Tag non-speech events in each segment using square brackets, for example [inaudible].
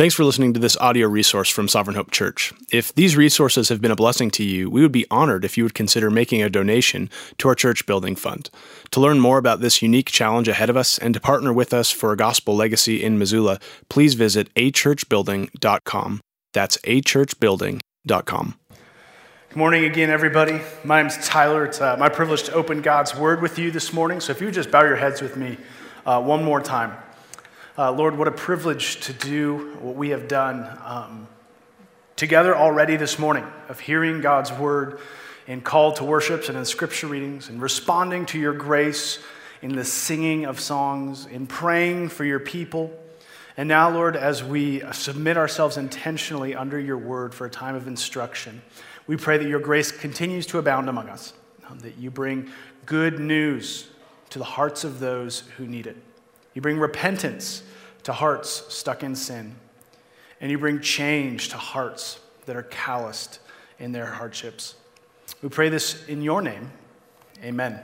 Thanks for listening to this audio resource from Sovereign Hope Church. If these resources have been a blessing to you, we would be honored if you would consider making a donation to our church building fund. To learn more about this unique challenge ahead of us and to partner with us for a gospel legacy in Missoula, please visit achurchbuilding.com. That's achurchbuilding.com. Good morning again, everybody. My name is Tyler. It's uh, my privilege to open God's Word with you this morning. So if you would just bow your heads with me uh, one more time. Uh, Lord, what a privilege to do what we have done um, together already this morning of hearing God's word in call to worships and in scripture readings and responding to your grace in the singing of songs, in praying for your people. And now, Lord, as we submit ourselves intentionally under your word for a time of instruction, we pray that your grace continues to abound among us, um, that you bring good news to the hearts of those who need it. You bring repentance to hearts stuck in sin. And you bring change to hearts that are calloused in their hardships. We pray this in your name. Amen.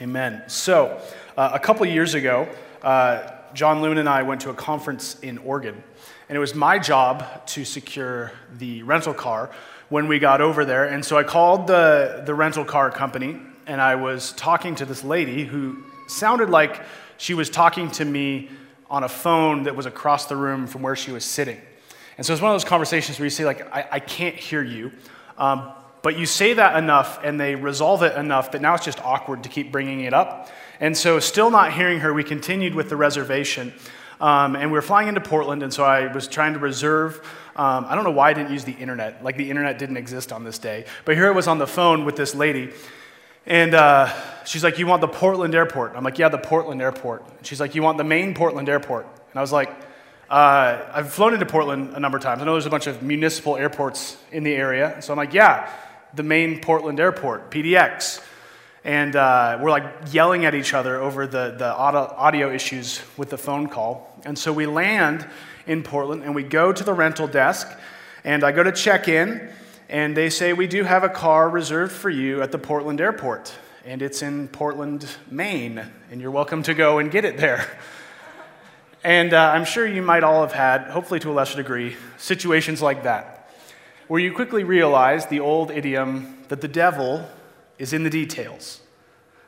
Amen. So, uh, a couple years ago, uh, John Loon and I went to a conference in Oregon, and it was my job to secure the rental car when we got over there. And so I called the, the rental car company, and I was talking to this lady who sounded like she was talking to me on a phone that was across the room from where she was sitting. And so it's one of those conversations where you say, like, I, I can't hear you. Um, but you say that enough and they resolve it enough that now it's just awkward to keep bringing it up. And so, still not hearing her, we continued with the reservation. Um, and we were flying into Portland, and so I was trying to reserve. Um, I don't know why I didn't use the internet. Like the internet didn't exist on this day. But here I was on the phone with this lady, and uh, she's like, You want the Portland airport? I'm like, Yeah, the Portland airport. she's like, You want the main Portland airport? And I was like, uh, I've flown into Portland a number of times. I know there's a bunch of municipal airports in the area. So I'm like, Yeah, the main Portland airport, PDX. And uh, we're like yelling at each other over the, the audio issues with the phone call. And so we land in Portland and we go to the rental desk. And I go to check in and they say, We do have a car reserved for you at the Portland airport, and it's in Portland, Maine, and you're welcome to go and get it there. [laughs] And uh, I'm sure you might all have had, hopefully to a lesser degree, situations like that, where you quickly realize the old idiom that the devil is in the details.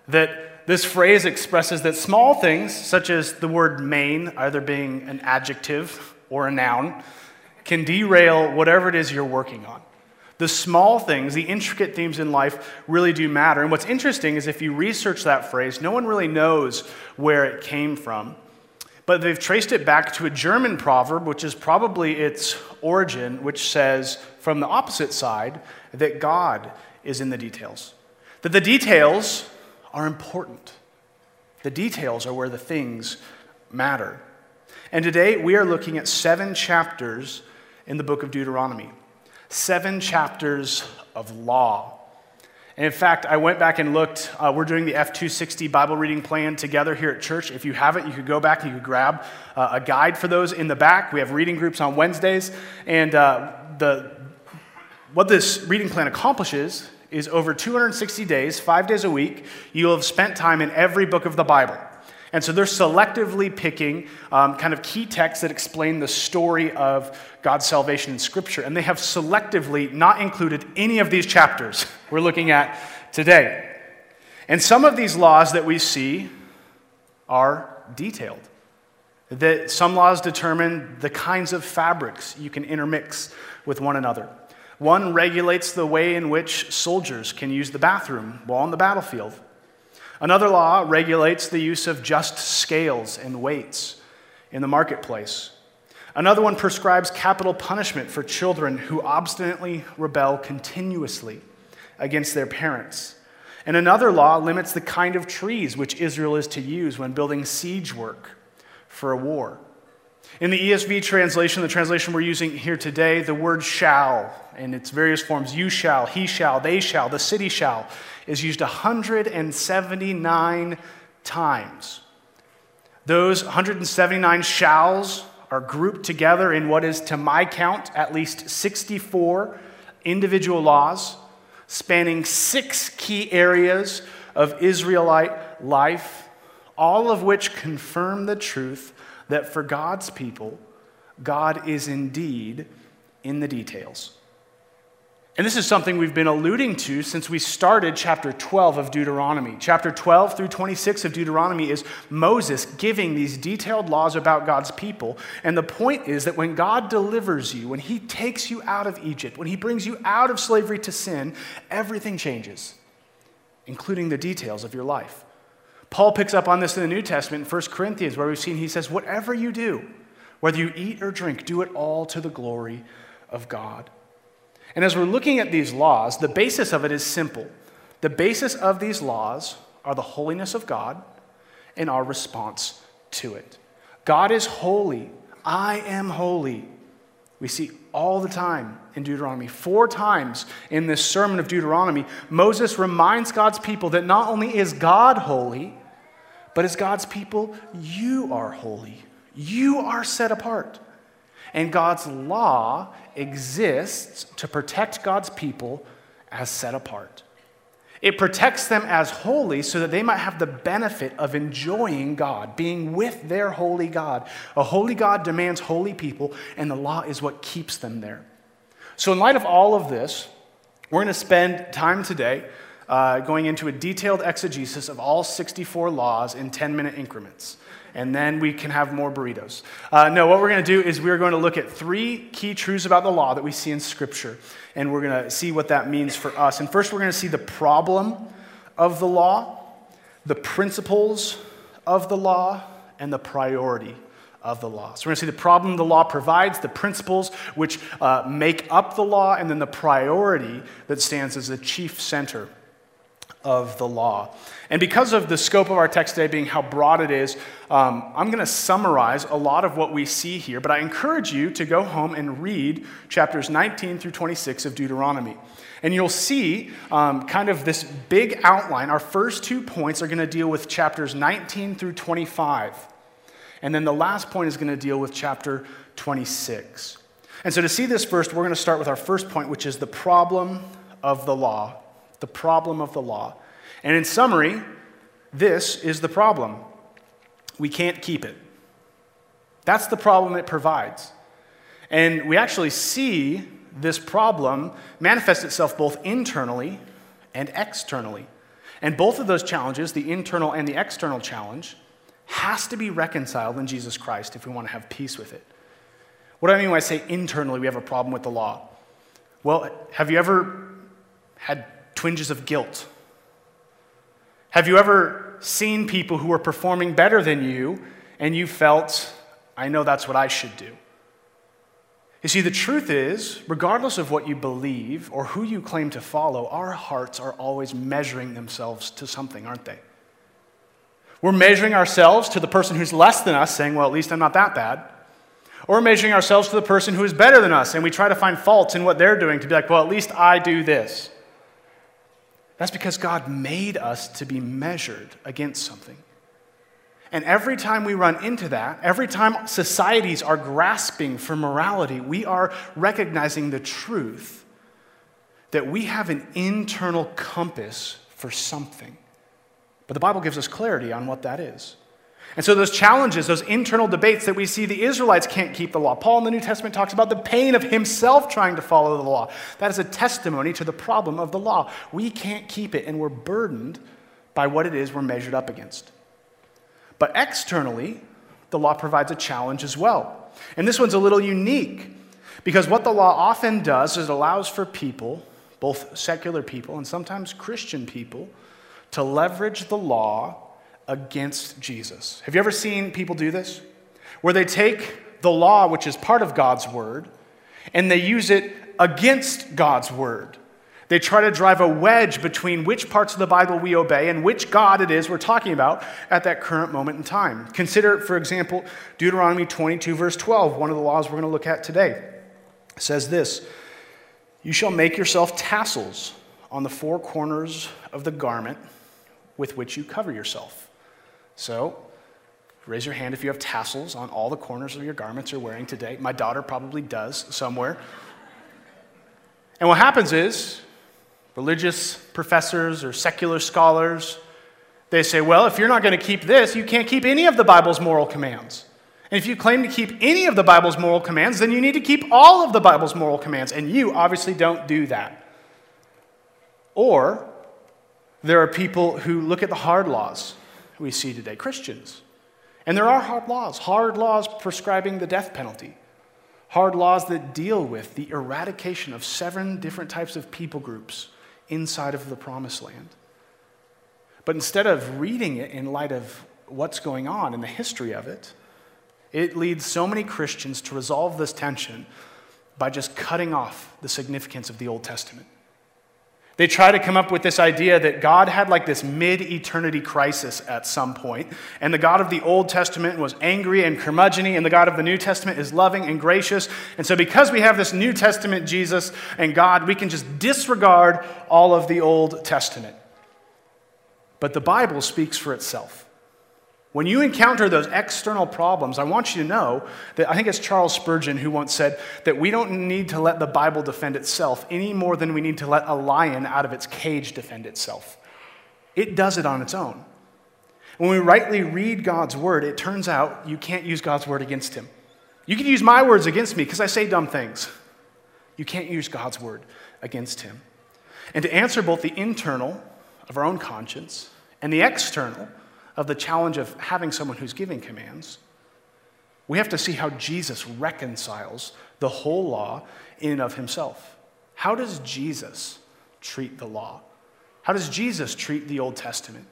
That this phrase expresses that small things, such as the word Maine, either being an adjective or a noun, can derail whatever it is you're working on. The small things, the intricate themes in life really do matter. And what's interesting is if you research that phrase, no one really knows where it came from. But they've traced it back to a German proverb, which is probably its origin, which says, from the opposite side, that God is in the details. That the details are important. The details are where the things matter. And today we are looking at seven chapters in the book of Deuteronomy seven chapters of law. And in fact, I went back and looked. Uh, we're doing the F260 Bible reading plan together here at church. If you haven't, you could go back and you could grab uh, a guide for those in the back. We have reading groups on Wednesdays. And uh, the, what this reading plan accomplishes is over 260 days, five days a week, you'll have spent time in every book of the Bible. And so they're selectively picking um, kind of key texts that explain the story of God's salvation in Scripture. And they have selectively not included any of these chapters [laughs] we're looking at today. And some of these laws that we see are detailed. That some laws determine the kinds of fabrics you can intermix with one another. One regulates the way in which soldiers can use the bathroom while on the battlefield. Another law regulates the use of just scales and weights in the marketplace. Another one prescribes capital punishment for children who obstinately rebel continuously against their parents. And another law limits the kind of trees which Israel is to use when building siege work for a war. In the ESV translation, the translation we're using here today, the word shall in its various forms, you shall, he shall, they shall, the city shall, is used 179 times. Those 179 shalls are grouped together in what is, to my count, at least 64 individual laws spanning six key areas of Israelite life, all of which confirm the truth that for God's people, God is indeed in the details. And this is something we've been alluding to since we started chapter 12 of Deuteronomy. Chapter 12 through 26 of Deuteronomy is Moses giving these detailed laws about God's people. And the point is that when God delivers you, when he takes you out of Egypt, when he brings you out of slavery to sin, everything changes, including the details of your life. Paul picks up on this in the New Testament in 1 Corinthians, where we've seen he says, Whatever you do, whether you eat or drink, do it all to the glory of God. And as we're looking at these laws, the basis of it is simple. The basis of these laws are the holiness of God and our response to it. God is holy. I am holy. We see all the time in Deuteronomy. Four times in this sermon of Deuteronomy, Moses reminds God's people that not only is God holy, but as God's people, you are holy. You are set apart. And God's law exists to protect God's people as set apart. It protects them as holy so that they might have the benefit of enjoying God, being with their holy God. A holy God demands holy people, and the law is what keeps them there. So, in light of all of this, we're going to spend time today uh, going into a detailed exegesis of all 64 laws in 10 minute increments and then we can have more burritos. Uh, no, what we're going to do is we're going to look at three key truths about the law that we see in Scripture, and we're going to see what that means for us. And first, we're going to see the problem of the law, the principles of the law, and the priority of the law. So we're going to see the problem the law provides, the principles which uh, make up the law, and then the priority that stands as the chief center of the law. And because of the scope of our text today being how broad it is, um, I'm going to summarize a lot of what we see here, but I encourage you to go home and read chapters 19 through 26 of Deuteronomy. And you'll see um, kind of this big outline. Our first two points are going to deal with chapters 19 through 25. And then the last point is going to deal with chapter 26. And so to see this first, we're going to start with our first point, which is the problem of the law the problem of the law. And in summary, this is the problem. We can't keep it. That's the problem it provides. And we actually see this problem manifest itself both internally and externally. And both of those challenges, the internal and the external challenge, has to be reconciled in Jesus Christ if we want to have peace with it. What do I mean when I say internally we have a problem with the law? Well, have you ever had twinges of guilt? Have you ever seen people who are performing better than you and you felt, I know that's what I should do? You see, the truth is, regardless of what you believe or who you claim to follow, our hearts are always measuring themselves to something, aren't they? We're measuring ourselves to the person who's less than us, saying, well, at least I'm not that bad. Or measuring ourselves to the person who is better than us, and we try to find faults in what they're doing to be like, well, at least I do this. That's because God made us to be measured against something. And every time we run into that, every time societies are grasping for morality, we are recognizing the truth that we have an internal compass for something. But the Bible gives us clarity on what that is. And so, those challenges, those internal debates that we see, the Israelites can't keep the law. Paul in the New Testament talks about the pain of himself trying to follow the law. That is a testimony to the problem of the law. We can't keep it, and we're burdened by what it is we're measured up against. But externally, the law provides a challenge as well. And this one's a little unique because what the law often does is it allows for people, both secular people and sometimes Christian people, to leverage the law against Jesus. Have you ever seen people do this? Where they take the law, which is part of God's word, and they use it against God's word. They try to drive a wedge between which parts of the Bible we obey and which God it is we're talking about at that current moment in time. Consider, for example, Deuteronomy 22, verse 12, one of the laws we're going to look at today. It says this You shall make yourself tassels on the four corners of the garment with which you cover yourself. So, raise your hand if you have tassels on all the corners of your garments you're wearing today. My daughter probably does somewhere. And what happens is, religious professors or secular scholars, they say, well, if you're not going to keep this, you can't keep any of the Bible's moral commands. And if you claim to keep any of the Bible's moral commands, then you need to keep all of the Bible's moral commands. And you obviously don't do that. Or there are people who look at the hard laws we see today, Christians. And there are hard laws, hard laws prescribing the death penalty, hard laws that deal with the eradication of seven different types of people groups inside of the promised land. But instead of reading it in light of what's going on and the history of it, it leads so many Christians to resolve this tension by just cutting off the significance of the Old Testament. They try to come up with this idea that God had like this mid eternity crisis at some point, and the God of the Old Testament was angry and curmudgeony, and the God of the New Testament is loving and gracious. And so, because we have this New Testament Jesus and God, we can just disregard all of the Old Testament. But the Bible speaks for itself. When you encounter those external problems, I want you to know that I think it's Charles Spurgeon who once said that we don't need to let the Bible defend itself any more than we need to let a lion out of its cage defend itself. It does it on its own. When we rightly read God's word, it turns out you can't use God's word against him. You can use my words against me because I say dumb things. You can't use God's word against him. And to answer both the internal of our own conscience and the external, of the challenge of having someone who's giving commands, we have to see how Jesus reconciles the whole law in and of himself. How does Jesus treat the law? How does Jesus treat the Old Testament?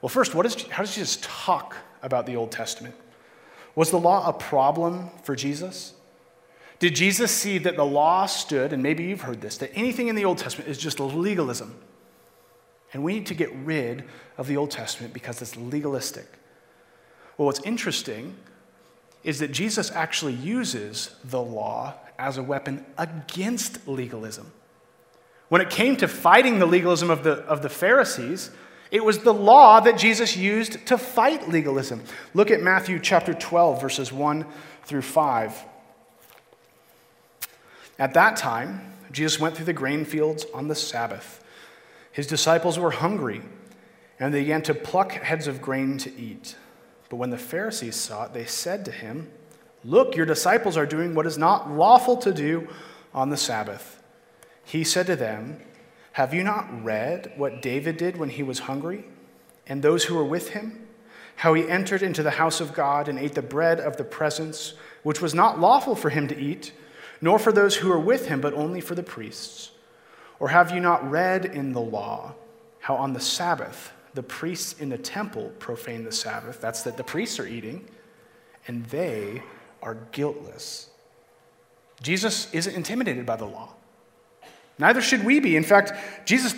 Well, first, what is, how does Jesus talk about the Old Testament? Was the law a problem for Jesus? Did Jesus see that the law stood, and maybe you've heard this, that anything in the Old Testament is just legalism? And we need to get rid of the Old Testament because it's legalistic. Well, what's interesting is that Jesus actually uses the law as a weapon against legalism. When it came to fighting the legalism of the, of the Pharisees, it was the law that Jesus used to fight legalism. Look at Matthew chapter 12, verses 1 through 5. At that time, Jesus went through the grain fields on the Sabbath. His disciples were hungry, and they began to pluck heads of grain to eat. But when the Pharisees saw it, they said to him, Look, your disciples are doing what is not lawful to do on the Sabbath. He said to them, Have you not read what David did when he was hungry, and those who were with him? How he entered into the house of God and ate the bread of the presence, which was not lawful for him to eat, nor for those who were with him, but only for the priests. Or have you not read in the law how on the Sabbath the priests in the temple profane the Sabbath? That's that the priests are eating, and they are guiltless. Jesus isn't intimidated by the law. Neither should we be. In fact, Jesus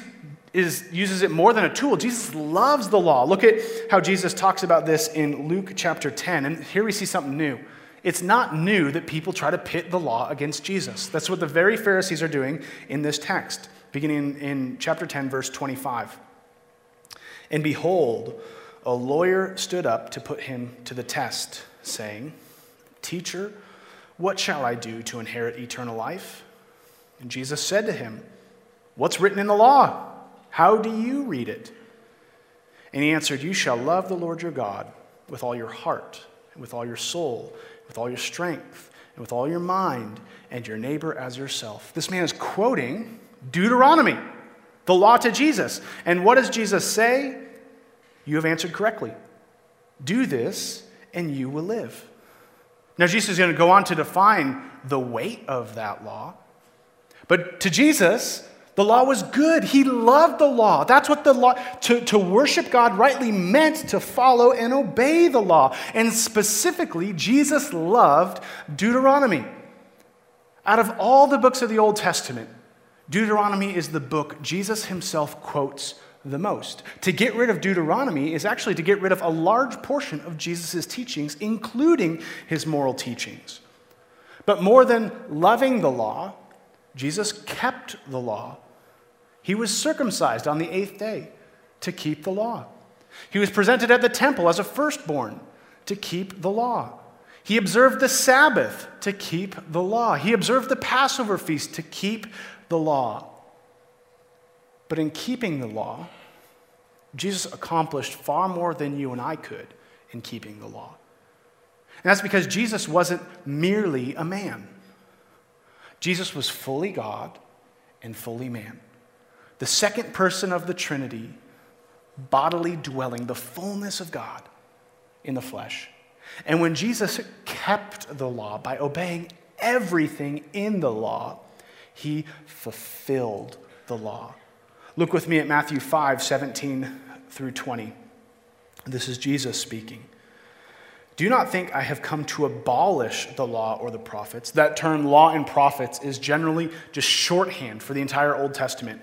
is, uses it more than a tool. Jesus loves the law. Look at how Jesus talks about this in Luke chapter 10. And here we see something new. It's not new that people try to pit the law against Jesus. That's what the very Pharisees are doing in this text, beginning in chapter 10, verse 25. And behold, a lawyer stood up to put him to the test, saying, Teacher, what shall I do to inherit eternal life? And Jesus said to him, What's written in the law? How do you read it? And he answered, You shall love the Lord your God with all your heart, and with all your soul, with all your strength and with all your mind, and your neighbor as yourself. This man is quoting Deuteronomy, the law to Jesus. And what does Jesus say? You have answered correctly. Do this, and you will live. Now, Jesus is going to go on to define the weight of that law. But to Jesus, the law was good. He loved the law. That's what the law, to, to worship God rightly meant to follow and obey the law. And specifically, Jesus loved Deuteronomy. Out of all the books of the Old Testament, Deuteronomy is the book Jesus himself quotes the most. To get rid of Deuteronomy is actually to get rid of a large portion of Jesus' teachings, including his moral teachings. But more than loving the law, Jesus kept the law. He was circumcised on the eighth day to keep the law. He was presented at the temple as a firstborn to keep the law. He observed the Sabbath to keep the law. He observed the Passover feast to keep the law. But in keeping the law, Jesus accomplished far more than you and I could in keeping the law. And that's because Jesus wasn't merely a man, Jesus was fully God and fully man. The second person of the Trinity, bodily dwelling, the fullness of God in the flesh. And when Jesus kept the law by obeying everything in the law, he fulfilled the law. Look with me at Matthew 5 17 through 20. This is Jesus speaking. Do not think I have come to abolish the law or the prophets. That term, law and prophets, is generally just shorthand for the entire Old Testament.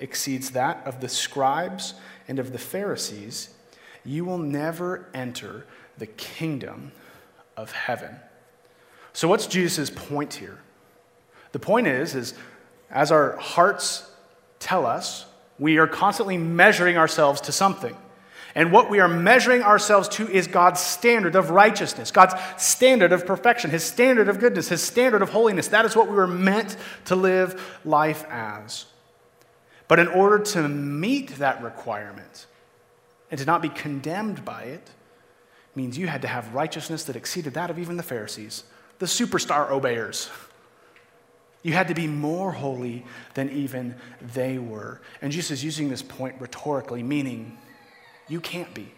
exceeds that of the scribes and of the Pharisees, you will never enter the kingdom of heaven. So what's Jesus' point here? The point is, is as our hearts tell us, we are constantly measuring ourselves to something. And what we are measuring ourselves to is God's standard of righteousness, God's standard of perfection, His standard of goodness, His standard of holiness. That is what we were meant to live life as. But in order to meet that requirement and to not be condemned by it, means you had to have righteousness that exceeded that of even the Pharisees, the superstar obeyers. You had to be more holy than even they were. And Jesus is using this point rhetorically, meaning you can't be.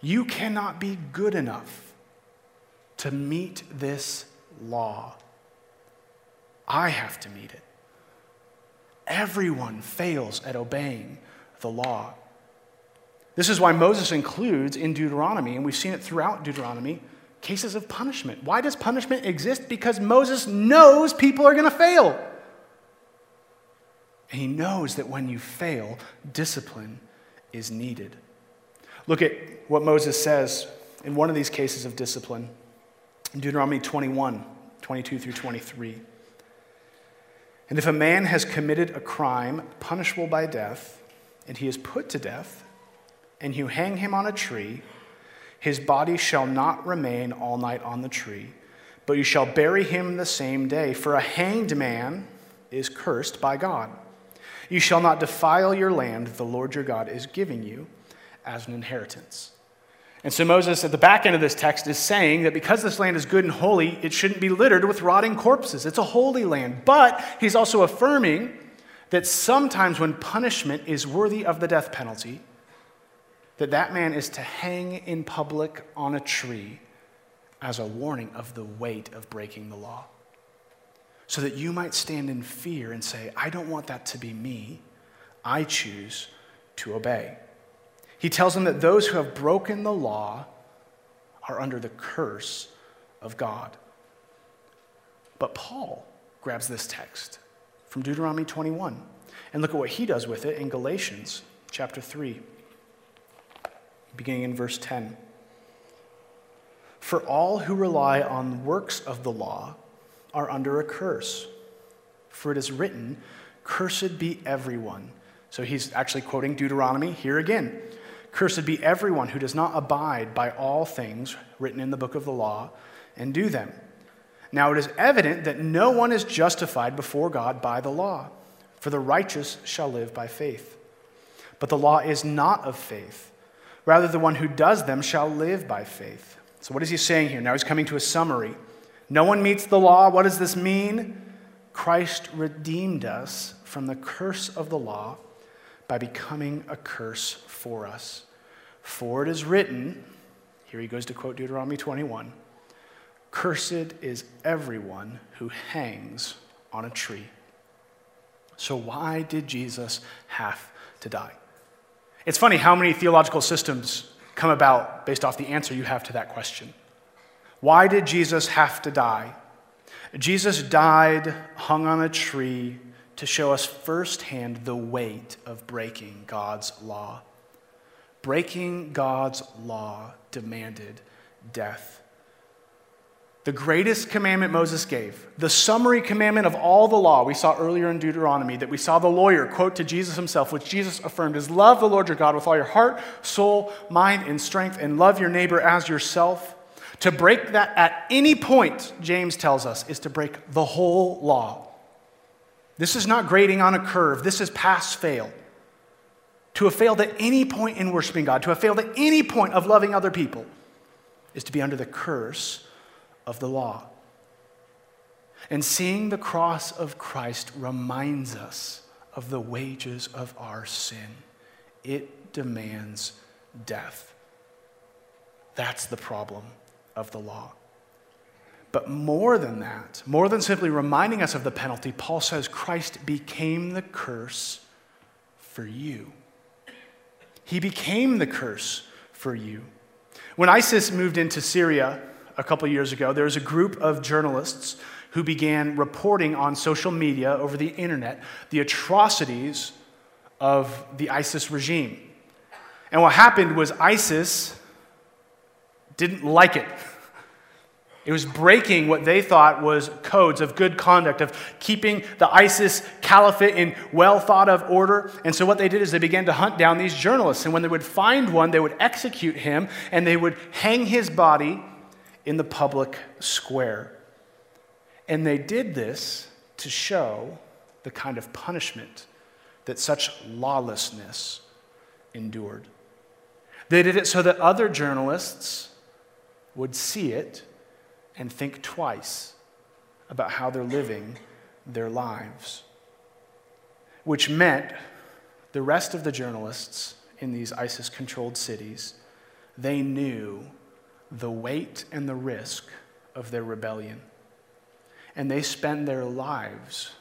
You cannot be good enough to meet this law. I have to meet it. Everyone fails at obeying the law. This is why Moses includes in Deuteronomy, and we've seen it throughout Deuteronomy, cases of punishment. Why does punishment exist? Because Moses knows people are going to fail. And he knows that when you fail, discipline is needed. Look at what Moses says in one of these cases of discipline in Deuteronomy 21 22 through 23. And if a man has committed a crime punishable by death, and he is put to death, and you hang him on a tree, his body shall not remain all night on the tree, but you shall bury him the same day. For a hanged man is cursed by God. You shall not defile your land the Lord your God is giving you as an inheritance. And so Moses, at the back end of this text, is saying that because this land is good and holy, it shouldn't be littered with rotting corpses. It's a holy land. But he's also affirming that sometimes when punishment is worthy of the death penalty, that that man is to hang in public on a tree as a warning of the weight of breaking the law. So that you might stand in fear and say, I don't want that to be me. I choose to obey. He tells them that those who have broken the law are under the curse of God. But Paul grabs this text from Deuteronomy 21 and look at what he does with it in Galatians chapter 3 beginning in verse 10. For all who rely on works of the law are under a curse. For it is written, Cursed be everyone. So he's actually quoting Deuteronomy here again. Cursed be everyone who does not abide by all things written in the book of the law and do them. Now it is evident that no one is justified before God by the law, for the righteous shall live by faith. But the law is not of faith. Rather, the one who does them shall live by faith. So, what is he saying here? Now he's coming to a summary. No one meets the law. What does this mean? Christ redeemed us from the curse of the law by becoming a curse for us. For it is written, here he goes to quote Deuteronomy 21 Cursed is everyone who hangs on a tree. So, why did Jesus have to die? It's funny how many theological systems come about based off the answer you have to that question. Why did Jesus have to die? Jesus died hung on a tree to show us firsthand the weight of breaking God's law. Breaking God's law demanded death. The greatest commandment Moses gave, the summary commandment of all the law we saw earlier in Deuteronomy, that we saw the lawyer quote to Jesus himself, which Jesus affirmed is love the Lord your God with all your heart, soul, mind, and strength, and love your neighbor as yourself. To break that at any point, James tells us, is to break the whole law. This is not grading on a curve, this is pass fail. To have failed at any point in worshiping God, to have failed at any point of loving other people, is to be under the curse of the law. And seeing the cross of Christ reminds us of the wages of our sin. It demands death. That's the problem of the law. But more than that, more than simply reminding us of the penalty, Paul says Christ became the curse for you. He became the curse for you. When ISIS moved into Syria a couple years ago, there was a group of journalists who began reporting on social media over the internet the atrocities of the ISIS regime. And what happened was ISIS didn't like it. [laughs] It was breaking what they thought was codes of good conduct, of keeping the ISIS caliphate in well thought of order. And so, what they did is they began to hunt down these journalists. And when they would find one, they would execute him and they would hang his body in the public square. And they did this to show the kind of punishment that such lawlessness endured. They did it so that other journalists would see it and think twice about how they're living their lives. Which meant the rest of the journalists in these ISIS controlled cities, they knew the weight and the risk of their rebellion. And they spent their lives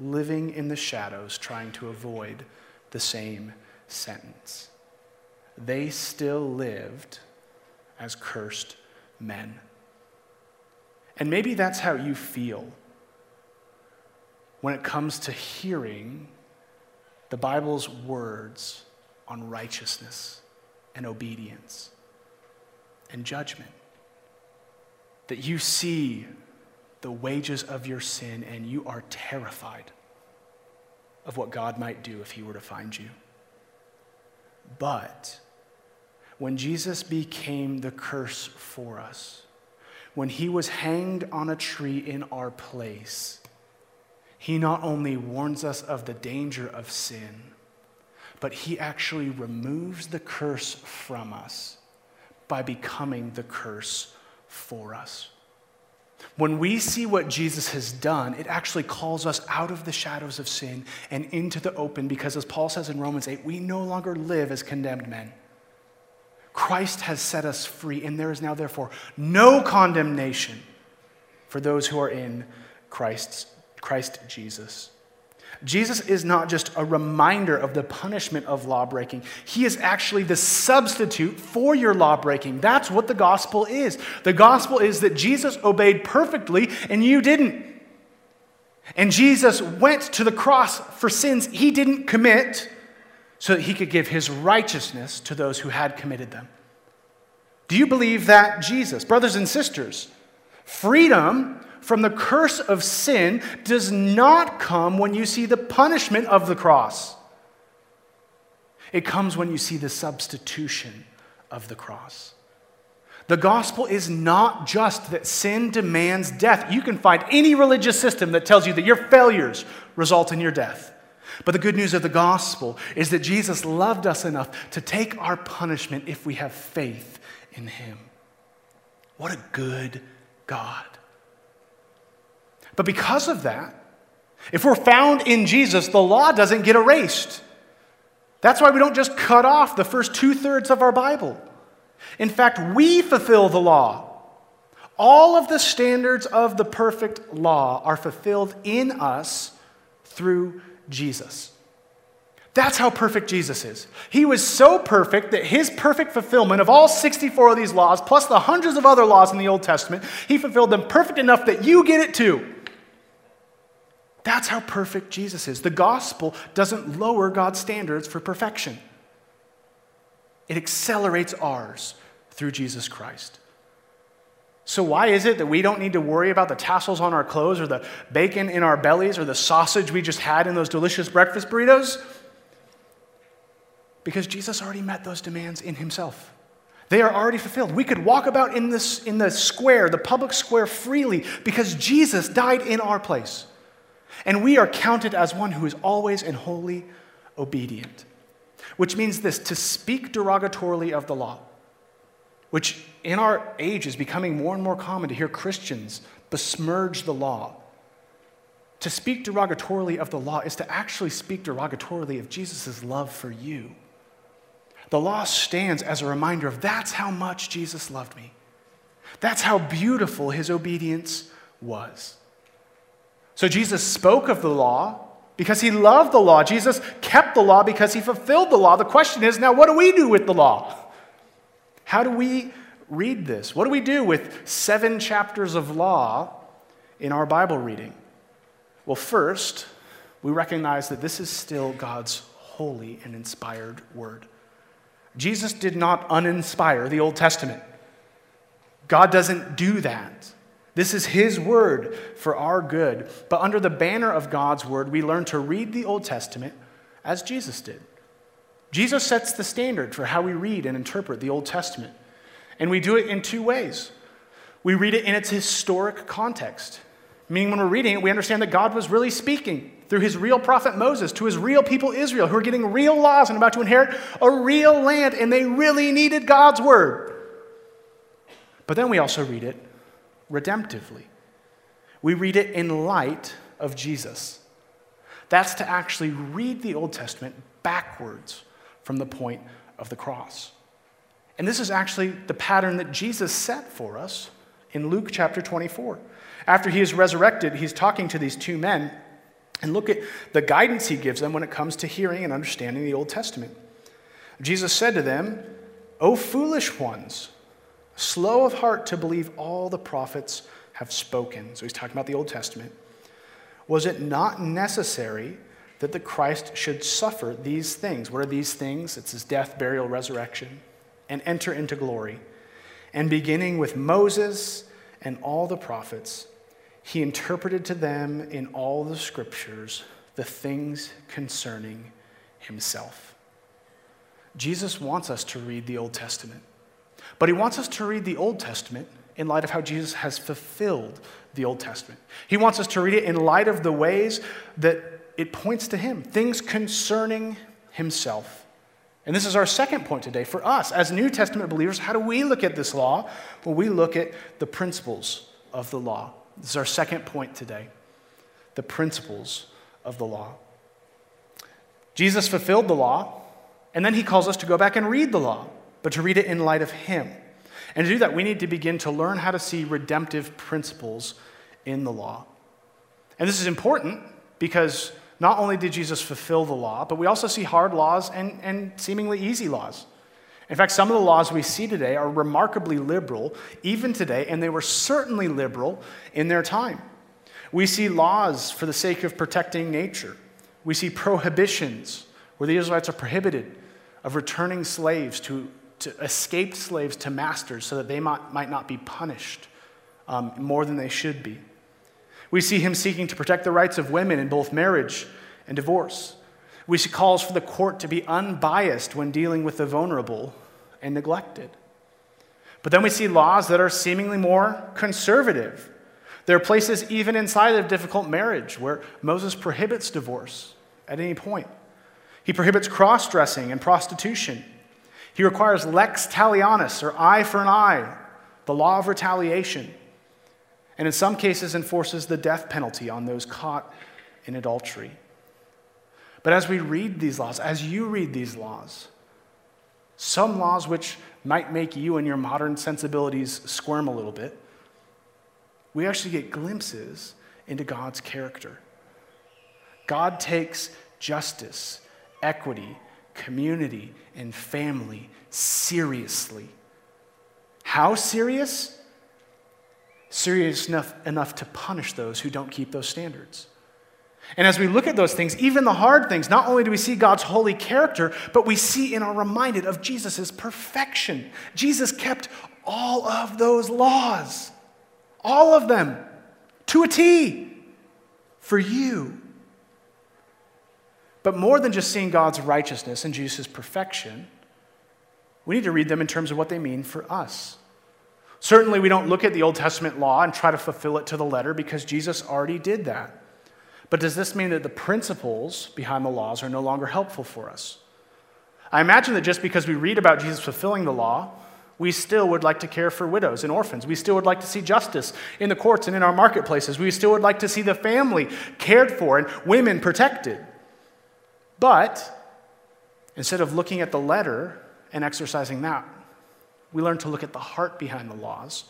living in the shadows trying to avoid the same sentence. They still lived as cursed men. And maybe that's how you feel when it comes to hearing the Bible's words on righteousness and obedience and judgment. That you see the wages of your sin and you are terrified of what God might do if he were to find you. But when Jesus became the curse for us, when he was hanged on a tree in our place, he not only warns us of the danger of sin, but he actually removes the curse from us by becoming the curse for us. When we see what Jesus has done, it actually calls us out of the shadows of sin and into the open because, as Paul says in Romans 8, we no longer live as condemned men. Christ has set us free, and there is now, therefore, no condemnation for those who are in Christ's, Christ Jesus. Jesus is not just a reminder of the punishment of law breaking. He is actually the substitute for your law breaking. That's what the gospel is. The gospel is that Jesus obeyed perfectly and you didn't. And Jesus went to the cross for sins he didn't commit so that he could give his righteousness to those who had committed them. Do you believe that Jesus? Brothers and sisters, freedom from the curse of sin does not come when you see the punishment of the cross. It comes when you see the substitution of the cross. The gospel is not just that sin demands death. You can find any religious system that tells you that your failures result in your death. But the good news of the gospel is that Jesus loved us enough to take our punishment if we have faith in him. What a good God. But because of that, if we're found in Jesus, the law doesn't get erased. That's why we don't just cut off the first two thirds of our Bible. In fact, we fulfill the law. All of the standards of the perfect law are fulfilled in us through Jesus. That's how perfect Jesus is. He was so perfect that his perfect fulfillment of all 64 of these laws, plus the hundreds of other laws in the Old Testament, he fulfilled them perfect enough that you get it too. That's how perfect Jesus is. The gospel doesn't lower God's standards for perfection, it accelerates ours through Jesus Christ. So, why is it that we don't need to worry about the tassels on our clothes or the bacon in our bellies or the sausage we just had in those delicious breakfast burritos? Because Jesus already met those demands in himself. They are already fulfilled. We could walk about in, this, in the square, the public square, freely because Jesus died in our place. And we are counted as one who is always and wholly obedient. Which means this to speak derogatorily of the law, which in our age is becoming more and more common to hear Christians besmirge the law. To speak derogatorily of the law is to actually speak derogatorily of Jesus' love for you. The law stands as a reminder of that's how much Jesus loved me. That's how beautiful his obedience was. So Jesus spoke of the law because he loved the law. Jesus kept the law because he fulfilled the law. The question is now, what do we do with the law? How do we read this? What do we do with seven chapters of law in our Bible reading? Well, first, we recognize that this is still God's holy and inspired word. Jesus did not uninspire the Old Testament. God doesn't do that. This is His word for our good. But under the banner of God's word, we learn to read the Old Testament as Jesus did. Jesus sets the standard for how we read and interpret the Old Testament. And we do it in two ways. We read it in its historic context, meaning when we're reading it, we understand that God was really speaking through his real prophet Moses to his real people Israel, who are getting real laws and about to inherit a real land, and they really needed God's word. But then we also read it redemptively. We read it in light of Jesus. That's to actually read the Old Testament backwards from the point of the cross. And this is actually the pattern that Jesus set for us in Luke chapter 24. After he is resurrected, he's talking to these two men, and look at the guidance he gives them when it comes to hearing and understanding the Old Testament. Jesus said to them, O foolish ones, slow of heart to believe all the prophets have spoken. So he's talking about the Old Testament. Was it not necessary that the Christ should suffer these things? What are these things? It's his death, burial, resurrection, and enter into glory. And beginning with Moses and all the prophets, he interpreted to them in all the scriptures the things concerning himself. Jesus wants us to read the Old Testament. But he wants us to read the Old Testament in light of how Jesus has fulfilled the Old Testament. He wants us to read it in light of the ways that it points to him, things concerning himself. And this is our second point today for us as New Testament believers. How do we look at this law? Well, we look at the principles of the law. This is our second point today the principles of the law. Jesus fulfilled the law, and then he calls us to go back and read the law but to read it in light of Him. And to do that, we need to begin to learn how to see redemptive principles in the law. And this is important because not only did Jesus fulfill the law, but we also see hard laws and, and seemingly easy laws. In fact, some of the laws we see today are remarkably liberal, even today, and they were certainly liberal in their time. We see laws for the sake of protecting nature. We see prohibitions where the Israelites are prohibited of returning slaves to to escaped slaves to masters so that they might, might not be punished um, more than they should be. We see him seeking to protect the rights of women in both marriage and divorce. We see calls for the court to be unbiased when dealing with the vulnerable and neglected. But then we see laws that are seemingly more conservative. There are places, even inside of difficult marriage, where Moses prohibits divorce at any point. He prohibits cross dressing and prostitution. He requires lex talionis, or eye for an eye, the law of retaliation, and in some cases enforces the death penalty on those caught in adultery. But as we read these laws, as you read these laws, some laws which might make you and your modern sensibilities squirm a little bit, we actually get glimpses into God's character. God takes justice, equity, community, and family seriously. How serious? Serious enough, enough to punish those who don't keep those standards. And as we look at those things, even the hard things, not only do we see God's holy character, but we see and are reminded of Jesus' perfection. Jesus kept all of those laws, all of them, to a T, for you. But more than just seeing God's righteousness and Jesus' perfection, we need to read them in terms of what they mean for us. Certainly, we don't look at the Old Testament law and try to fulfill it to the letter because Jesus already did that. But does this mean that the principles behind the laws are no longer helpful for us? I imagine that just because we read about Jesus fulfilling the law, we still would like to care for widows and orphans. We still would like to see justice in the courts and in our marketplaces. We still would like to see the family cared for and women protected. But instead of looking at the letter and exercising that, we learn to look at the heart behind the laws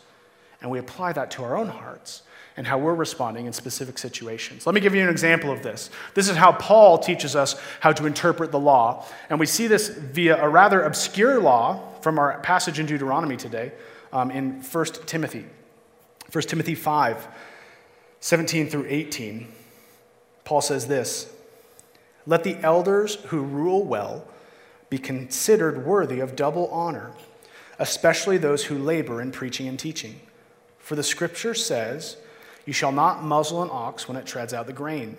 and we apply that to our own hearts and how we're responding in specific situations. Let me give you an example of this. This is how Paul teaches us how to interpret the law. And we see this via a rather obscure law from our passage in Deuteronomy today um, in 1 Timothy. 1 Timothy 5, 17 through 18. Paul says this Let the elders who rule well be considered worthy of double honor, especially those who labor in preaching and teaching. For the scripture says, you shall not muzzle an ox when it treads out the grain,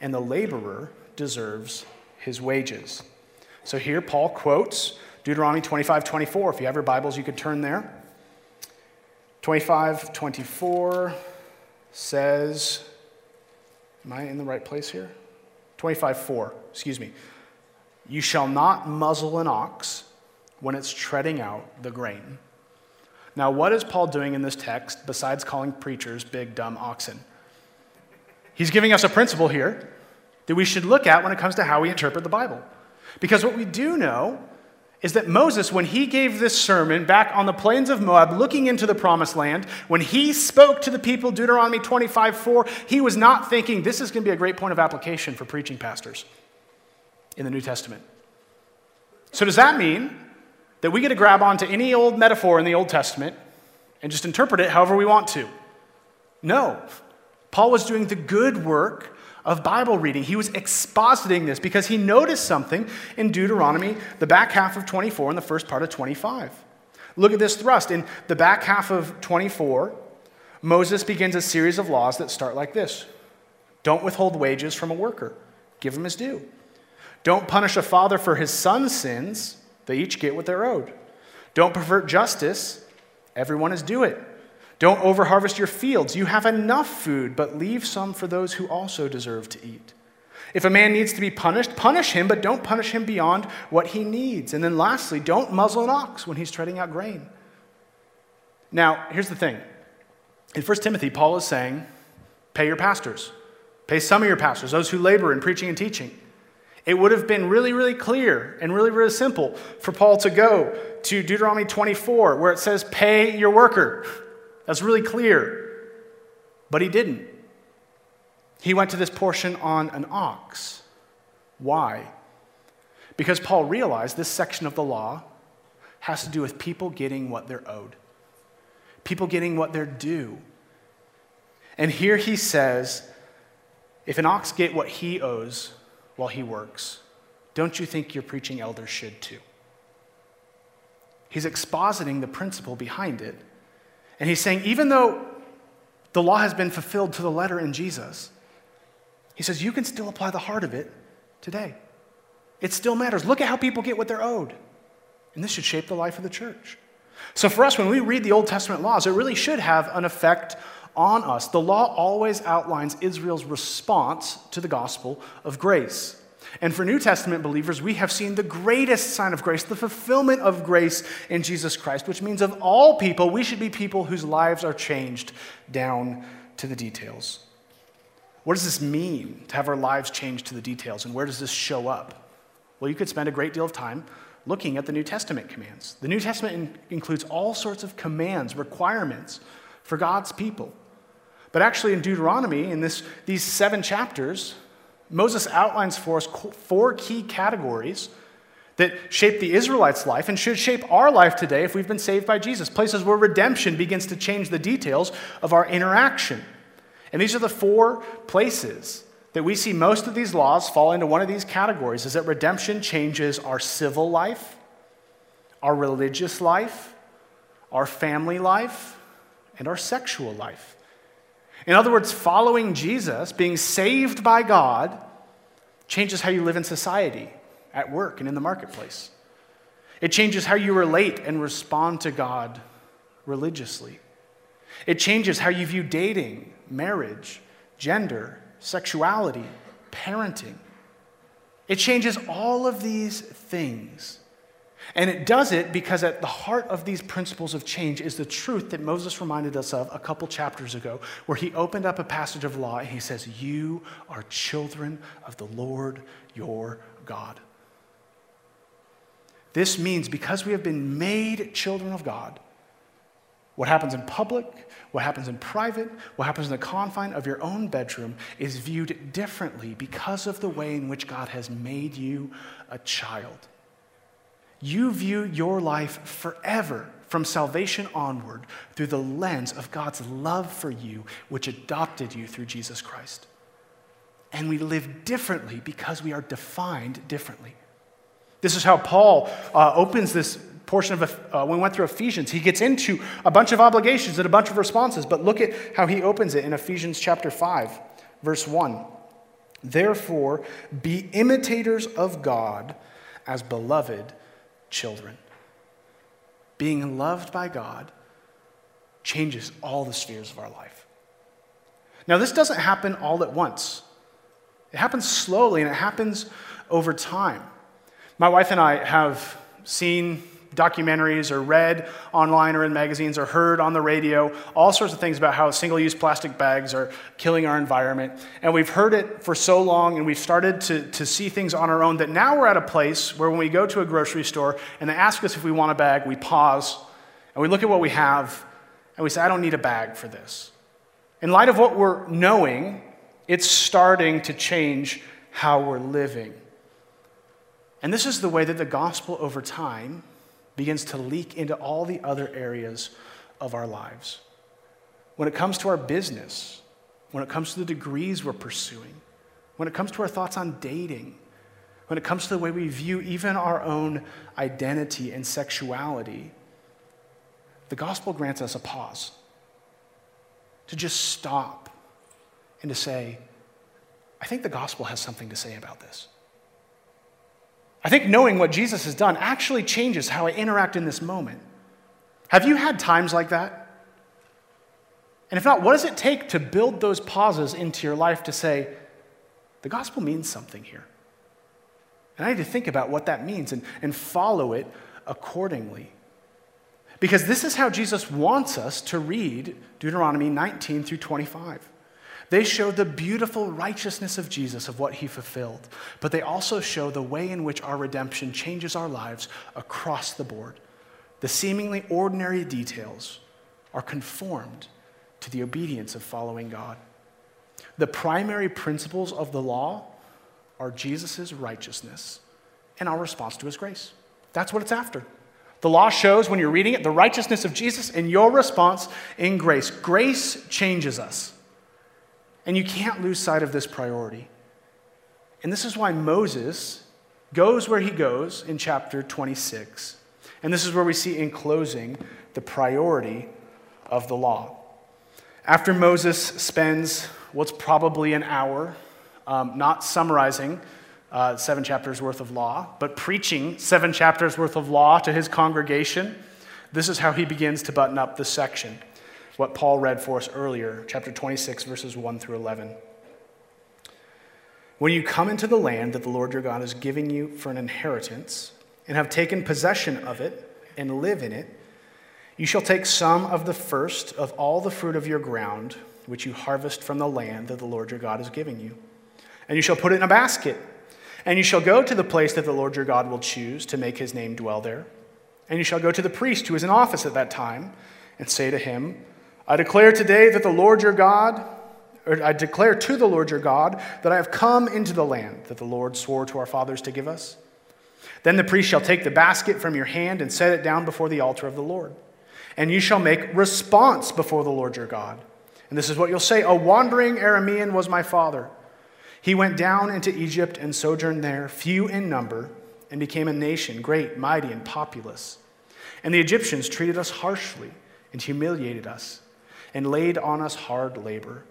and the laborer deserves his wages. So here Paul quotes Deuteronomy 25 24. If you have your Bibles, you could turn there. 25 24 says, Am I in the right place here? 25 4, excuse me. You shall not muzzle an ox when it's treading out the grain. Now, what is Paul doing in this text besides calling preachers big, dumb oxen? He's giving us a principle here that we should look at when it comes to how we interpret the Bible. Because what we do know is that Moses, when he gave this sermon back on the plains of Moab, looking into the promised land, when he spoke to the people, Deuteronomy 25 4, he was not thinking this is going to be a great point of application for preaching pastors in the New Testament. So, does that mean that we get to grab onto any old metaphor in the Old Testament and just interpret it however we want to. No. Paul was doing the good work of Bible reading. He was expositing this because he noticed something in Deuteronomy, the back half of 24 and the first part of 25. Look at this thrust. In the back half of 24, Moses begins a series of laws that start like this Don't withhold wages from a worker, give him his due. Don't punish a father for his son's sins they each get what they're owed. Don't pervert justice. Everyone is due it. Don't overharvest your fields. You have enough food, but leave some for those who also deserve to eat. If a man needs to be punished, punish him, but don't punish him beyond what he needs. And then lastly, don't muzzle an ox when he's treading out grain. Now, here's the thing. In 1 Timothy, Paul is saying, pay your pastors. Pay some of your pastors, those who labor in preaching and teaching. It would have been really, really clear and really, really simple for Paul to go to Deuteronomy 24, where it says, Pay your worker. That's really clear. But he didn't. He went to this portion on an ox. Why? Because Paul realized this section of the law has to do with people getting what they're owed, people getting what they're due. And here he says, if an ox get what he owes, while he works, don't you think your preaching elders should too? He's expositing the principle behind it. And he's saying, even though the law has been fulfilled to the letter in Jesus, he says, you can still apply the heart of it today. It still matters. Look at how people get what they're owed. And this should shape the life of the church. So, for us, when we read the Old Testament laws, it really should have an effect on us. The law always outlines Israel's response to the gospel of grace. And for New Testament believers, we have seen the greatest sign of grace, the fulfillment of grace in Jesus Christ, which means of all people, we should be people whose lives are changed down to the details. What does this mean to have our lives changed to the details, and where does this show up? Well, you could spend a great deal of time looking at the New Testament commands. The New Testament in- includes all sorts of commands, requirements for God's people. But actually, in Deuteronomy, in this, these seven chapters, Moses outlines for us four key categories that shape the Israelites' life and should shape our life today if we've been saved by Jesus. Places where redemption begins to change the details of our interaction. And these are the four places that we see most of these laws fall into one of these categories is that redemption changes our civil life, our religious life, our family life, and our sexual life. In other words, following Jesus, being saved by God, changes how you live in society, at work, and in the marketplace. It changes how you relate and respond to God religiously. It changes how you view dating, marriage, gender, sexuality, parenting. It changes all of these things. And it does it because at the heart of these principles of change is the truth that Moses reminded us of a couple chapters ago, where he opened up a passage of law and he says, You are children of the Lord your God. This means because we have been made children of God, what happens in public, what happens in private, what happens in the confine of your own bedroom is viewed differently because of the way in which God has made you a child. You view your life forever from salvation onward through the lens of God's love for you, which adopted you through Jesus Christ. And we live differently because we are defined differently. This is how Paul uh, opens this portion of uh, when we went through Ephesians. He gets into a bunch of obligations and a bunch of responses, but look at how he opens it in Ephesians chapter 5, verse 1. Therefore, be imitators of God as beloved children. Being loved by God changes all the spheres of our life. Now, this doesn't happen all at once, it happens slowly and it happens over time. My wife and I have seen documentaries or read online or in magazines or heard on the radio all sorts of things about how single use plastic bags are killing our environment. And we've heard it for so long and we've started to, to see things on our own that now we're at a place where when we go to a grocery store and they ask us if we want a bag, we pause and we look at what we have and we say, I don't need a bag for this. In light of what we're knowing, it's starting to change how we're living. And this is the way that the gospel over time begins to leak into all the other areas of our lives. When it comes to our business, when it comes to the degrees we're pursuing, when it comes to our thoughts on dating, when it comes to the way we view even our own identity and sexuality, the gospel grants us a pause to just stop and to say, I think the gospel has something to say about this. I think knowing what Jesus has done actually changes how I interact in this moment. Have you had times like that? And if not, what does it take to build those pauses into your life to say, the gospel means something here? And I need to think about what that means and, and follow it accordingly. Because this is how Jesus wants us to read Deuteronomy 19 through 25. They show the beautiful righteousness of Jesus, of what he fulfilled, but they also show the way in which our redemption changes our lives across the board. The seemingly ordinary details are conformed to the obedience of following God. The primary principles of the law are Jesus' righteousness and our response to his grace. That's what it's after. The law shows, when you're reading it, the righteousness of Jesus and your response in grace. Grace changes us. And you can't lose sight of this priority. And this is why Moses goes where he goes in chapter 26. And this is where we see in closing the priority of the law. After Moses spends what's probably an hour um, not summarizing uh, seven chapters worth of law, but preaching seven chapters worth of law to his congregation, this is how he begins to button up the section what Paul read for us earlier, chapter 26, verses 1 through 11. When you come into the land that the Lord your God is giving you for an inheritance, and have taken possession of it, and live in it, you shall take some of the first of all the fruit of your ground, which you harvest from the land that the Lord your God is giving you. And you shall put it in a basket, and you shall go to the place that the Lord your God will choose to make his name dwell there. And you shall go to the priest who is in office at that time, and say to him, I declare today that the Lord your God, or I declare to the Lord your God that I have come into the land that the Lord swore to our fathers to give us. Then the priest shall take the basket from your hand and set it down before the altar of the Lord. And you shall make response before the Lord your God. And this is what you'll say A wandering Aramean was my father. He went down into Egypt and sojourned there, few in number, and became a nation, great, mighty, and populous. And the Egyptians treated us harshly and humiliated us and laid on us hard labor.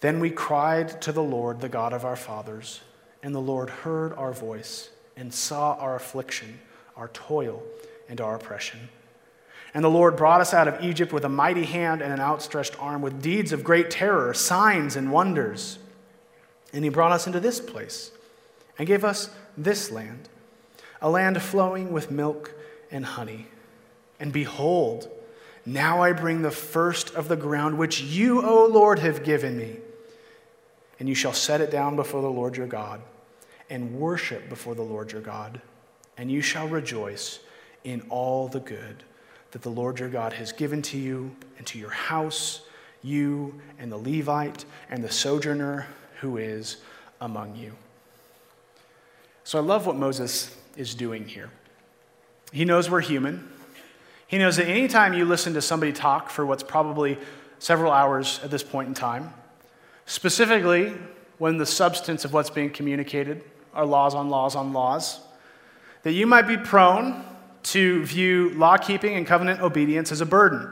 Then we cried to the Lord, the God of our fathers, and the Lord heard our voice and saw our affliction, our toil, and our oppression. And the Lord brought us out of Egypt with a mighty hand and an outstretched arm, with deeds of great terror, signs, and wonders. And he brought us into this place and gave us this land, a land flowing with milk and honey. And behold, now I bring the first of the ground which you, O Lord, have given me. And you shall set it down before the Lord your God, and worship before the Lord your God. And you shall rejoice in all the good that the Lord your God has given to you and to your house, you and the Levite and the sojourner who is among you. So I love what Moses is doing here. He knows we're human. He knows that anytime you listen to somebody talk for what's probably several hours at this point in time, specifically when the substance of what's being communicated are laws on laws on laws, that you might be prone to view law keeping and covenant obedience as a burden.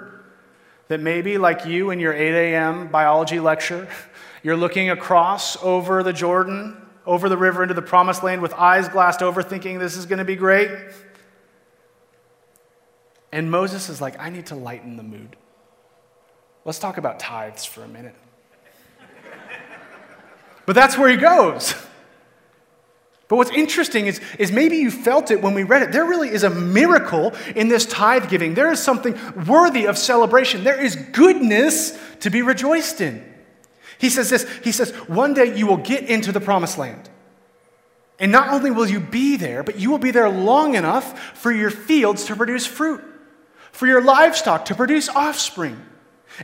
That maybe, like you in your 8 a.m. biology lecture, [laughs] you're looking across over the Jordan, over the river into the promised land with eyes glassed over, thinking this is going to be great. And Moses is like, I need to lighten the mood. Let's talk about tithes for a minute. [laughs] but that's where he goes. But what's interesting is, is maybe you felt it when we read it. There really is a miracle in this tithe giving. There is something worthy of celebration. There is goodness to be rejoiced in. He says this He says, One day you will get into the promised land. And not only will you be there, but you will be there long enough for your fields to produce fruit for your livestock to produce offspring.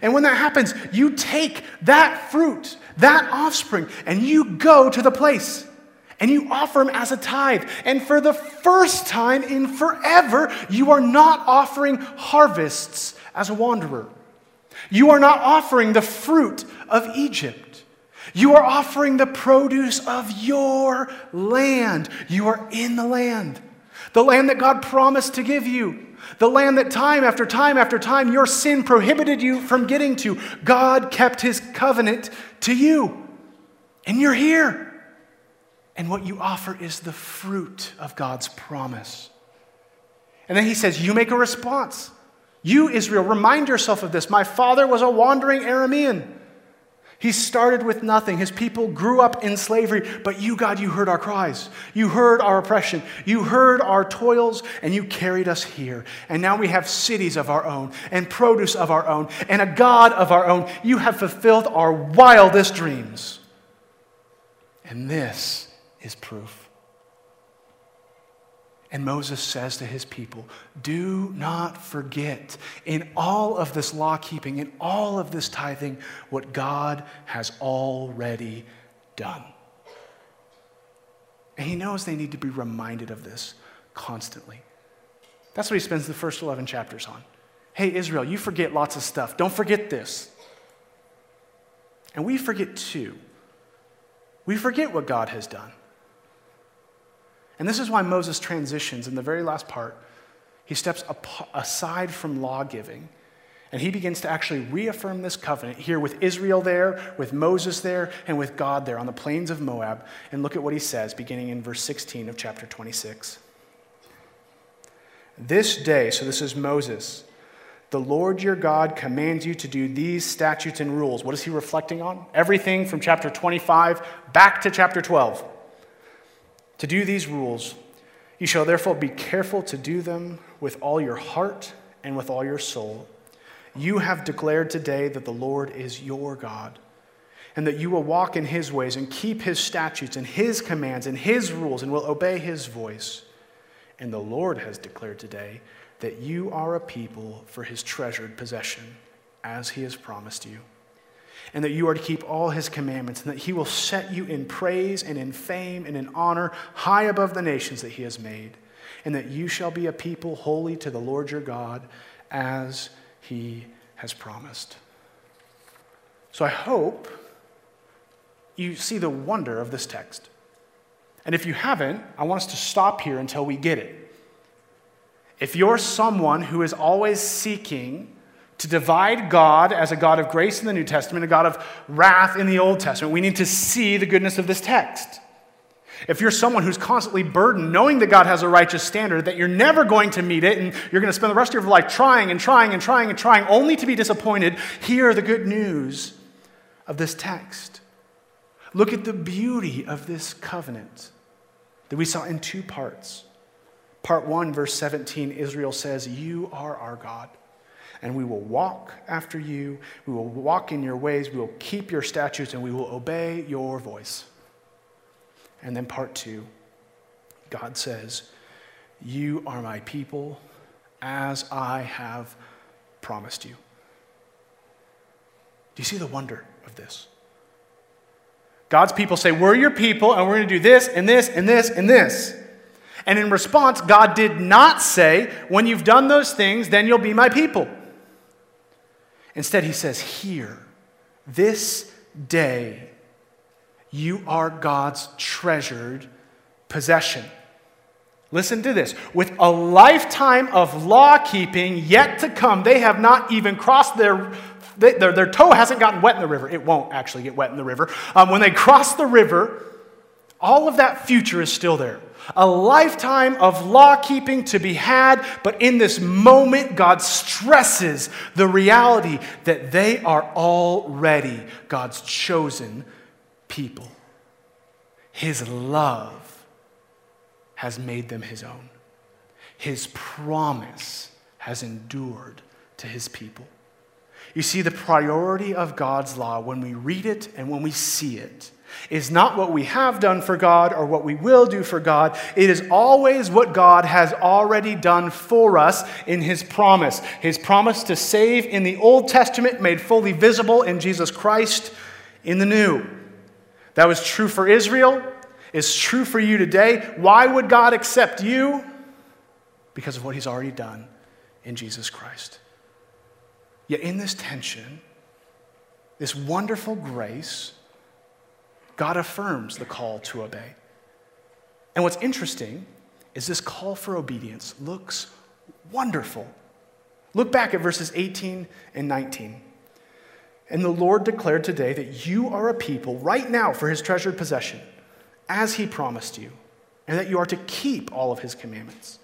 And when that happens, you take that fruit, that offspring, and you go to the place and you offer them as a tithe. And for the first time in forever, you are not offering harvests as a wanderer. You are not offering the fruit of Egypt. You are offering the produce of your land. You are in the land, the land that God promised to give you. The land that time after time after time your sin prohibited you from getting to. God kept his covenant to you. And you're here. And what you offer is the fruit of God's promise. And then he says, You make a response. You, Israel, remind yourself of this. My father was a wandering Aramean. He started with nothing. His people grew up in slavery, but you, God, you heard our cries. You heard our oppression. You heard our toils, and you carried us here. And now we have cities of our own, and produce of our own, and a God of our own. You have fulfilled our wildest dreams. And this is proof. And Moses says to his people, Do not forget in all of this law keeping, in all of this tithing, what God has already done. And he knows they need to be reminded of this constantly. That's what he spends the first 11 chapters on. Hey, Israel, you forget lots of stuff. Don't forget this. And we forget too. We forget what God has done. And this is why Moses transitions in the very last part. He steps aside from law giving and he begins to actually reaffirm this covenant here with Israel there, with Moses there, and with God there on the plains of Moab. And look at what he says, beginning in verse 16 of chapter 26. This day, so this is Moses, the Lord your God commands you to do these statutes and rules. What is he reflecting on? Everything from chapter 25 back to chapter 12 to do these rules. You shall therefore be careful to do them with all your heart and with all your soul. You have declared today that the Lord is your God, and that you will walk in his ways and keep his statutes and his commands and his rules and will obey his voice. And the Lord has declared today that you are a people for his treasured possession, as he has promised you and that you are to keep all his commandments, and that he will set you in praise and in fame and in honor high above the nations that he has made, and that you shall be a people holy to the Lord your God as he has promised. So I hope you see the wonder of this text. And if you haven't, I want us to stop here until we get it. if you're someone who is always seeking to divide God as a God of grace in the New Testament, a God of wrath in the Old Testament, we need to see the goodness of this text. If you're someone who's constantly burdened, knowing that God has a righteous standard, that you're never going to meet it, and you're going to spend the rest of your life trying and trying and trying and trying, only to be disappointed, hear the good news of this text. Look at the beauty of this covenant that we saw in two parts. Part 1, verse 17, Israel says, You are our God, and we will walk after you. We will walk in your ways. We will keep your statutes, and we will obey your voice. And then part 2, God says, You are my people as I have promised you. Do you see the wonder of this? God's people say, We're your people, and we're going to do this and this and this and this. And in response, God did not say, When you've done those things, then you'll be my people. Instead, he says, Here, this day, you are God's treasured possession. Listen to this. With a lifetime of law keeping yet to come, they have not even crossed their, their, their toe hasn't gotten wet in the river. It won't actually get wet in the river. Um, when they cross the river, all of that future is still there. A lifetime of law keeping to be had, but in this moment, God stresses the reality that they are already God's chosen people. His love has made them his own, His promise has endured to his people. You see, the priority of God's law when we read it and when we see it is not what we have done for God or what we will do for God. It is always what God has already done for us in His promise. His promise to save in the Old Testament, made fully visible in Jesus Christ in the New. That was true for Israel, is true for you today. Why would God accept you? Because of what He's already done in Jesus Christ. Yet in this tension, this wonderful grace, God affirms the call to obey. And what's interesting is this call for obedience looks wonderful. Look back at verses 18 and 19. And the Lord declared today that you are a people right now for his treasured possession, as he promised you, and that you are to keep all of his commandments,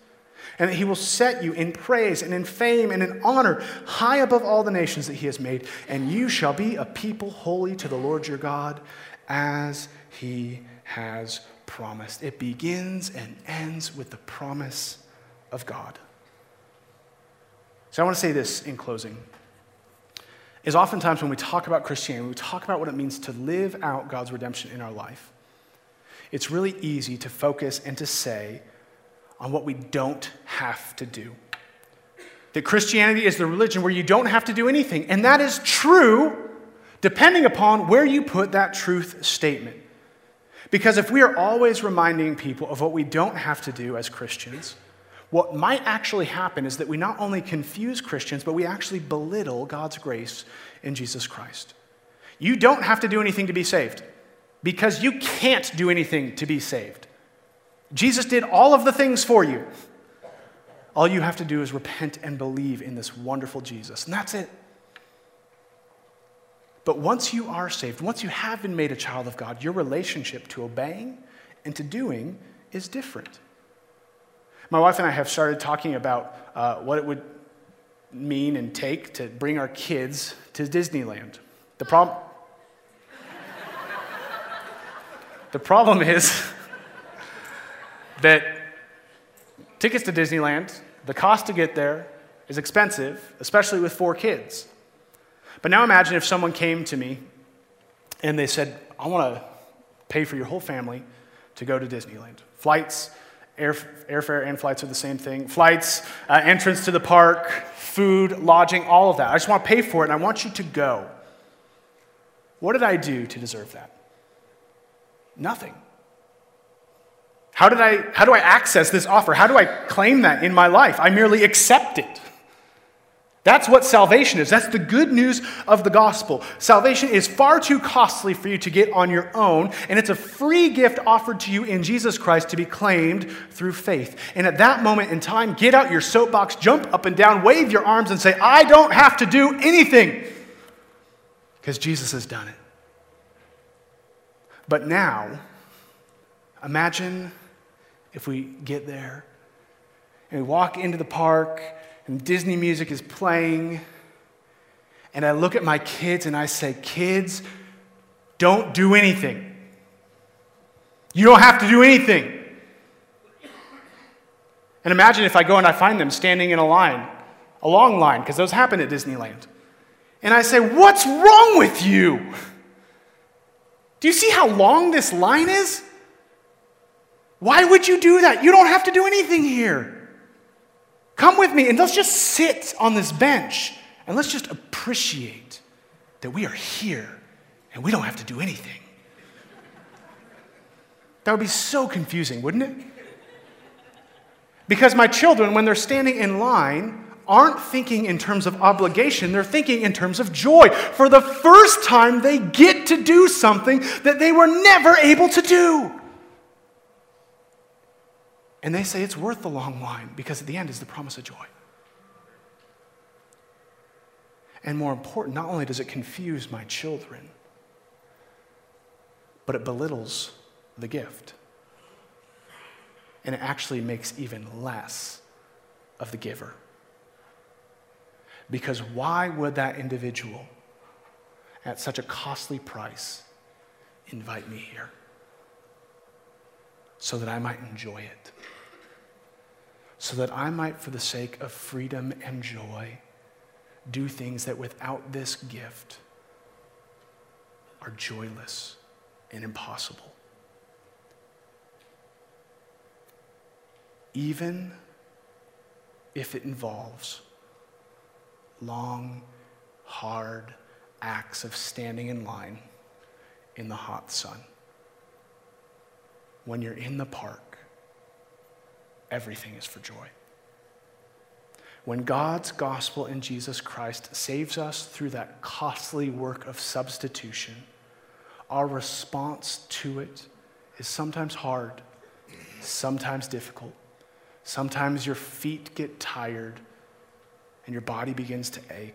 and that he will set you in praise and in fame and in honor high above all the nations that he has made, and you shall be a people holy to the Lord your God, as he has promised. It begins and ends with the promise of God. So I want to say this in closing. Is oftentimes when we talk about Christianity, we talk about what it means to live out God's redemption in our life, it's really easy to focus and to say on what we don't have to do. That Christianity is the religion where you don't have to do anything. And that is true depending upon where you put that truth statement. Because if we are always reminding people of what we don't have to do as Christians, what might actually happen is that we not only confuse Christians, but we actually belittle God's grace in Jesus Christ. You don't have to do anything to be saved because you can't do anything to be saved. Jesus did all of the things for you. All you have to do is repent and believe in this wonderful Jesus, and that's it. But once you are saved, once you have been made a child of God, your relationship to obeying and to doing is different. My wife and I have started talking about uh, what it would mean and take to bring our kids to Disneyland. The problem, the problem is [laughs] that tickets to Disneyland, the cost to get there is expensive, especially with four kids. But now imagine if someone came to me and they said, I want to pay for your whole family to go to Disneyland. Flights, air, airfare and flights are the same thing. Flights, uh, entrance to the park, food, lodging, all of that. I just want to pay for it and I want you to go. What did I do to deserve that? Nothing. How, did I, how do I access this offer? How do I claim that in my life? I merely accept it. That's what salvation is. That's the good news of the gospel. Salvation is far too costly for you to get on your own, and it's a free gift offered to you in Jesus Christ to be claimed through faith. And at that moment in time, get out your soapbox, jump up and down, wave your arms, and say, I don't have to do anything because Jesus has done it. But now, imagine if we get there and we walk into the park and Disney music is playing, and I look at my kids and I say, Kids, don't do anything. You don't have to do anything. And imagine if I go and I find them standing in a line, a long line, because those happen at Disneyland. And I say, What's wrong with you? Do you see how long this line is? Why would you do that? You don't have to do anything here. Come with me and let's just sit on this bench and let's just appreciate that we are here and we don't have to do anything. That would be so confusing, wouldn't it? Because my children, when they're standing in line, aren't thinking in terms of obligation, they're thinking in terms of joy. For the first time, they get to do something that they were never able to do. And they say it's worth the long line because at the end is the promise of joy. And more important, not only does it confuse my children, but it belittles the gift. And it actually makes even less of the giver. Because why would that individual, at such a costly price, invite me here? So that I might enjoy it so that I might, for the sake of freedom and joy, do things that without this gift are joyless and impossible. Even if it involves long, hard acts of standing in line in the hot sun. When you're in the park, everything is for joy. When God's gospel in Jesus Christ saves us through that costly work of substitution, our response to it is sometimes hard, sometimes difficult. Sometimes your feet get tired and your body begins to ache.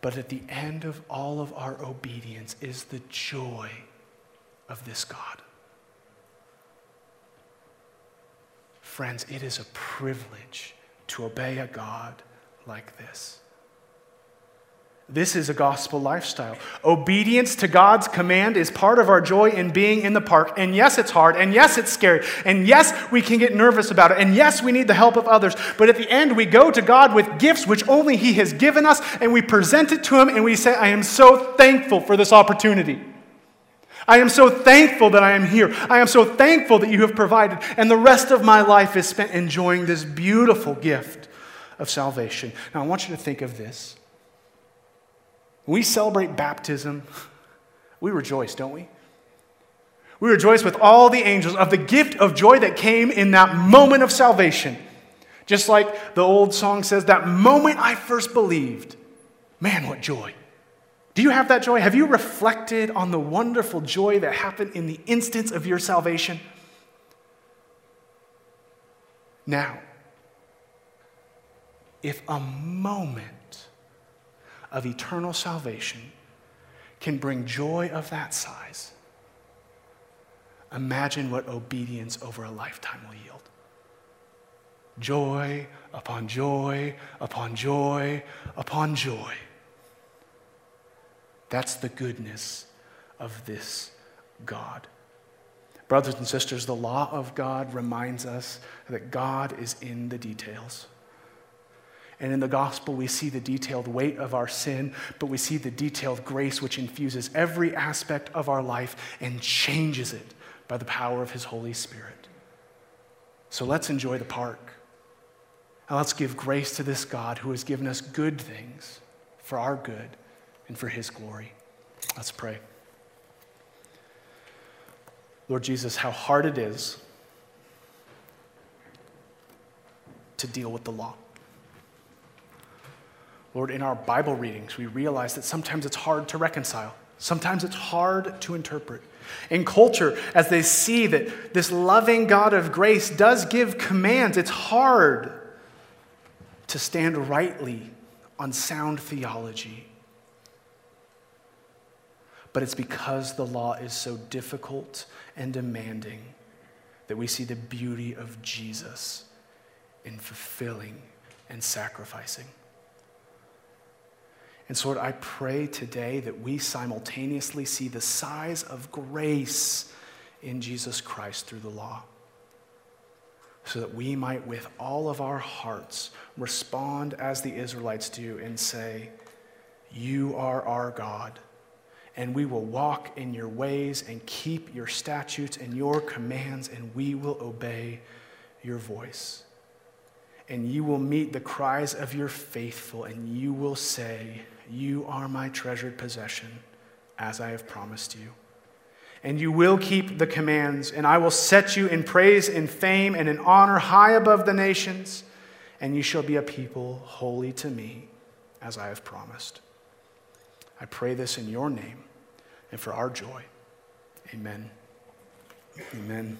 But at the end of all of our obedience is the joy of this God. Friends, it is a privilege to obey a God like this. This is a gospel lifestyle. Obedience to God's command is part of our joy in being in the park. And yes, it's hard. And yes, it's scary. And yes, we can get nervous about it. And yes, we need the help of others. But at the end, we go to God with gifts which only He has given us, and we present it to Him, and we say, I am so thankful for this opportunity. I am so thankful that I am here. I am so thankful that you have provided. And the rest of my life is spent enjoying this beautiful gift of salvation. Now, I want you to think of this. We celebrate baptism, we rejoice, don't we? We rejoice with all the angels of the gift of joy that came in that moment of salvation. Just like the old song says, that moment I first believed. Man, what joy. Do you have that joy? Have you reflected on the wonderful joy that happened in the instance of your salvation? Now, if a moment of eternal salvation can bring joy of that size, imagine what obedience over a lifetime will yield. Joy upon joy upon joy upon joy. That's the goodness of this God. Brothers and sisters, the law of God reminds us that God is in the details. And in the gospel, we see the detailed weight of our sin, but we see the detailed grace which infuses every aspect of our life and changes it by the power of His Holy Spirit. So let's enjoy the park. And let's give grace to this God who has given us good things for our good and for his glory. Let's pray. Lord Jesus, how hard it is to deal with the law. Lord, in our Bible readings, we realize that sometimes it's hard to reconcile. Sometimes it's hard to interpret. In culture, as they see that this loving God of grace does give commands, it's hard to stand rightly on sound theology. But it's because the law is so difficult and demanding that we see the beauty of Jesus in fulfilling and sacrificing. And so, Lord, I pray today that we simultaneously see the size of grace in Jesus Christ through the law, so that we might, with all of our hearts, respond as the Israelites do and say, You are our God, and we will walk in your ways and keep your statutes and your commands, and we will obey your voice and you will meet the cries of your faithful, and you will say, You are my treasured possession, as I have promised you. And you will keep the commands, and I will set you in praise, in fame, and in honor high above the nations, and you shall be a people holy to me, as I have promised. I pray this in your name and for our joy. Amen. Amen.